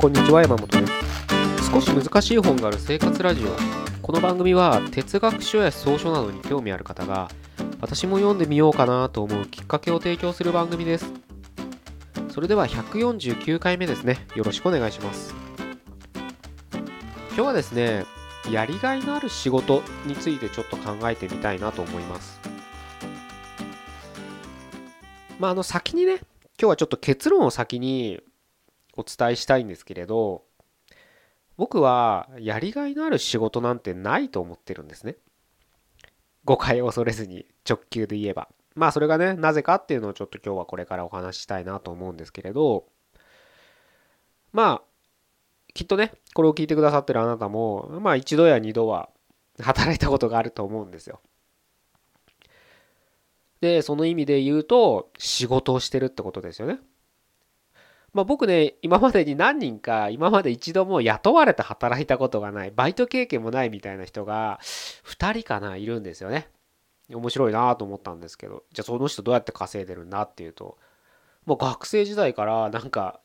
こんにちは山本です。少し難しい本がある生活ラジオ。この番組は哲学書や草書などに興味ある方が私も読んでみようかなと思うきっかけを提供する番組です。それでは149回目ですね。よろしくお願いします。今日はですねやりがいのある仕事についてちょっと考えてみたいなと思います。まああの先にね今日はちょっと結論を先にお伝えしたいんですけれど僕はやりがいのある仕事なんてないと思ってるんですね。誤解を恐れずに直球で言えば。まあそれがねなぜかっていうのをちょっと今日はこれからお話ししたいなと思うんですけれどまあきっとねこれを聞いてくださってるあなたもまあ一度や二度は働いたことがあると思うんですよ。でその意味で言うと仕事をしてるってことですよね。まあ、僕ね今までに何人か今まで一度も雇われて働いたことがないバイト経験もないみたいな人が2人かないるんですよね。面白いなと思ったんですけどじゃあその人どうやって稼いでるんだっていうともう学生時代からなんか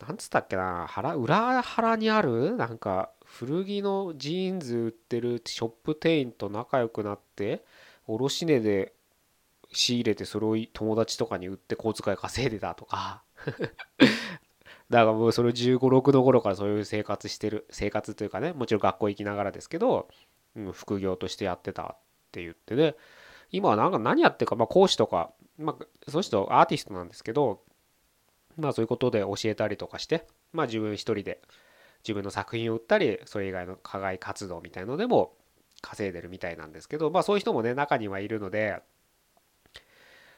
なんつったっけな腹裏腹にあるなんか古着のジーンズ売ってるショップ店員と仲良くなって卸値で仕入れてそれを友達とかに売って小遣い稼いでたとか だからもうそれ15、6の頃からそういう生活してる生活というかねもちろん学校行きながらですけど、うん、副業としてやってたって言ってね。今はなんか何やってるか、まあ、講師とか、まあ、その人アーティストなんですけどまあそういうことで教えたりとかしてまあ自分一人で自分の作品を売ったりそれ以外の課外活動みたいのでも稼いでるみたいなんですけどまあそういう人もね中にはいるので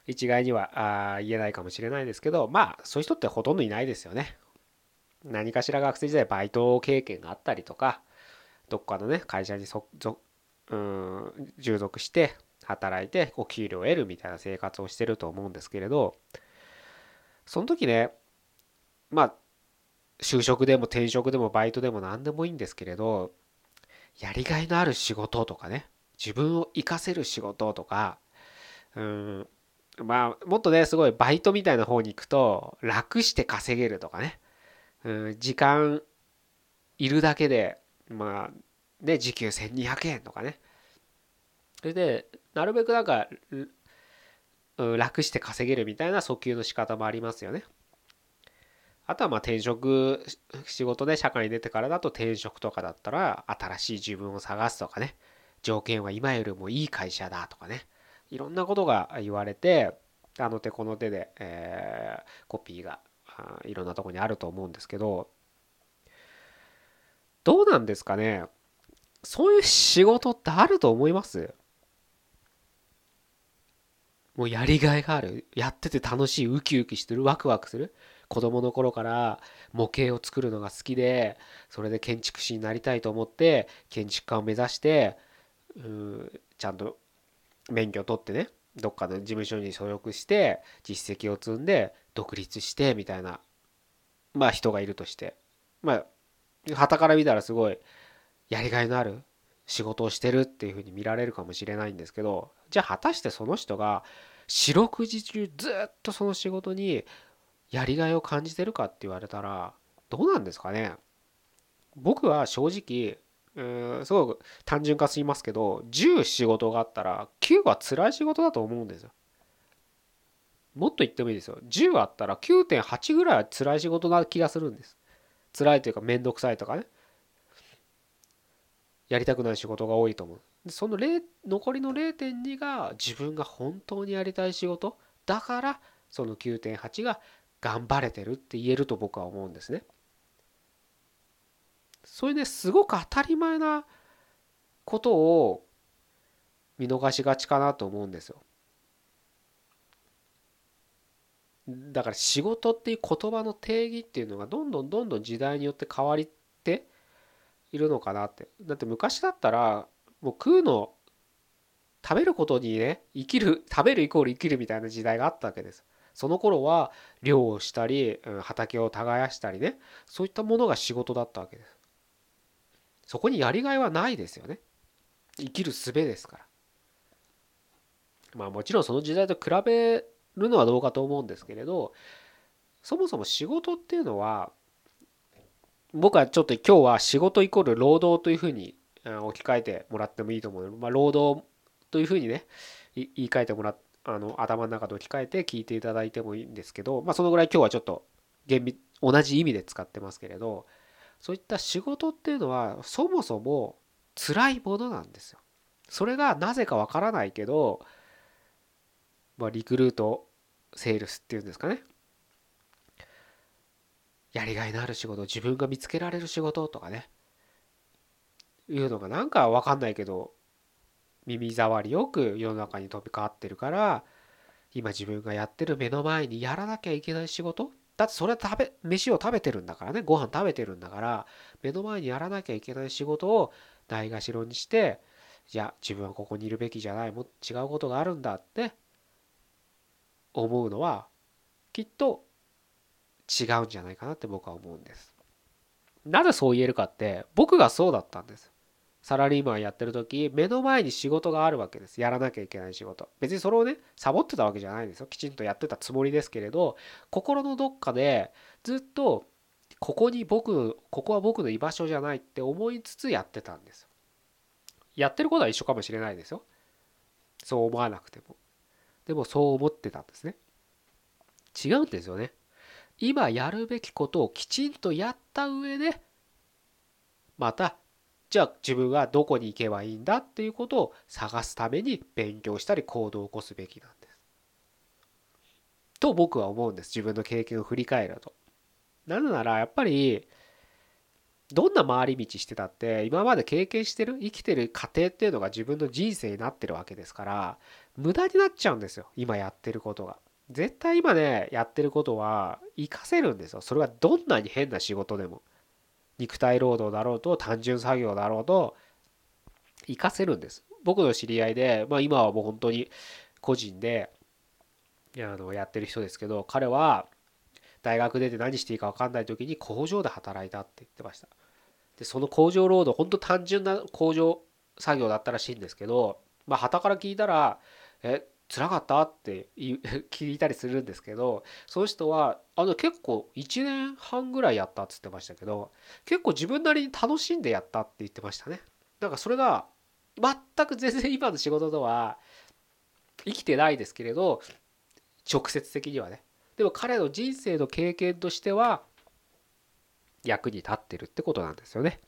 一概にはあ言えないかもしれないですけどまあそういう人ってほとんどいないですよね。何かしら学生時代バイト経験があったりとかどっかのね会社にそうん従属して働いてお給料を得るみたいな生活をしてると思うんですけれどその時ねまあ就職でも転職でもバイトでも何でもいいんですけれどやりがいのある仕事とかね自分を活かせる仕事とかうんまあもっとねすごいバイトみたいな方に行くと楽して稼げるとかね、うん、時間いるだけでまあね時給1200円とかね。それでなるべくなんか、うん、楽して稼げるみたいな訴求の仕方もありますよね。あとはまあ転職仕事で社会に出てからだと転職とかだったら新しい自分を探すとかね。条件は今よりもいい会社だとかね。いろんなことが言われてあの手この手で、えー、コピーがいろんなとこにあると思うんですけどどうなんですかね？そういう仕事ってあると思います？もうやりがいがある。やってて楽しいウキウキしてるワクワクする子供の頃から模型を作るのが好きでそれで建築士になりたいと思って建築家を目指してうちゃんと免許取ってねどっかの事務所に所属して実績を積んで独立してみたいなまあ人がいるとして。まあ旗から見たらすごいやりがいのある仕事をしてるっていうふうに見られるかもしれないんですけどじゃあ果たしてその人が四六時中ずっとその仕事にやりがいを感じてるかって言われたらどうなんですかね。僕は正直うんすごく単純化しますけど10仕事があったら9は辛い仕事だと思うんですよ。もっと言ってもいいですよ。10あったら9.8ぐらいは辛い仕事な気がするんです。辛いというか面倒くさいとかね。やりたくない仕事が多いと思う。その残りの0.2が自分が本当にやりたい仕事だからその9.8が頑張れてるって言えると僕は思うんですね。そういうねすごく当たり前なことを見逃しがちかなと思うんですよ。だから仕事っていう言葉の定義っていうのがどんどんどんどん時代によって変わりっているのかなって。だって昔だったらもう食うの食べることにね生きる食べるイコール生きるみたいな時代があったわけです。その頃は漁をしたり畑を耕したりねそういったものが仕事だったわけです。そこにやりがいはないですよね。生きる術ですから。まあもちろんその時代と比べるのはどうかと思うんですけれどそもそも仕事っていうのは僕はちょっと今日は仕事イコール労働というふうに置き換えてもらってもいいと思う。ので、まあ、労働というふうにね言い換えてもらあの頭の中で置き換えて聞いていただいてもいいんですけど、まあ、そのぐらい今日はちょっと厳密同じ意味で使ってますけれどそういった仕事っていうのはそもそも辛いものなんですよ。それがなぜかわからないけど、まあ、リクルートセールスっていうんですかねやりがいのある仕事自分が見つけられる仕事とかねいうのがなんか分かんないけど耳障りよく世の中に飛び交ってるから今自分がやってる目の前にやらなきゃいけない仕事だってそれ食べ飯を食べてるんだからねご飯食べてるんだから目の前にやらなきゃいけない仕事をないがしろにしていや自分はここにいるべきじゃないも違うことがあるんだって思うのはきっと違うんじゃないかなって僕は思うんです。なぜそう言えるかって僕がそうだったんです。サラリーマンやってる時目の前に仕事があるわけです。やらなきゃいけない仕事。別にそれをねサボってたわけじゃないんですよ。きちんとやってたつもりですけれど心のどっかでずっとここに僕ここは僕の居場所じゃないって思いつつやってたんです。やってることは一緒かもしれないですよ。そう思わなくても。でもそう思ってたんですね。違うんですよね。今やるべきことをきちんとやった上でまたじゃあ自分はどこに行けばいいんだっていうことを探すために勉強したり行動を起こすべきなんです。と僕は思うんです。自分の経験を振り返ると。なぜならやっぱりどんな回り道してたって今まで経験してる生きてる過程っていうのが自分の人生になってるわけですから無駄になっちゃうんですよ今やってることが。絶対今ねやってることは活かせるんですよそれはどんなに変な仕事でも肉体労働だろうと単純作業だろうと活かせるんです。僕の知り合いで、まあ、今はもう本当に個人であのやってる人ですけど彼は大学出て何していいか分かんない時に工場で働いたって言ってました。でその工場労働本当単純な工場作業だったらしいんですけどまあ旗から聞いたらえ辛かった？って 聞いたりするんですけどその人はあの結構1年半ぐらいやったっつってましたけど結構自分なりに楽しんでやったって言ってましたね。なんかそれが全く全然今の仕事とは生きてないですけれど直接的にはね。でも彼の人生の経験としては役に立ってるってことなんですよね。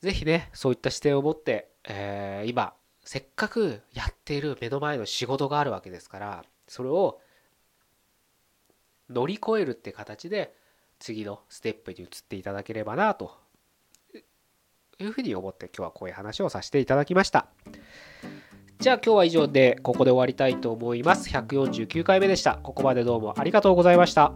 是非ねそういった視点を持って、えー、今せっかくやっている目の前の仕事があるわけですからそれを乗り越えるって形で次のステップに移っていただければなというふうに思って今日はこういう話をさせていただきました。じゃあ今日は以上でここで終わりたいと思います。149回目でした。ここまでどうもありがとうございました。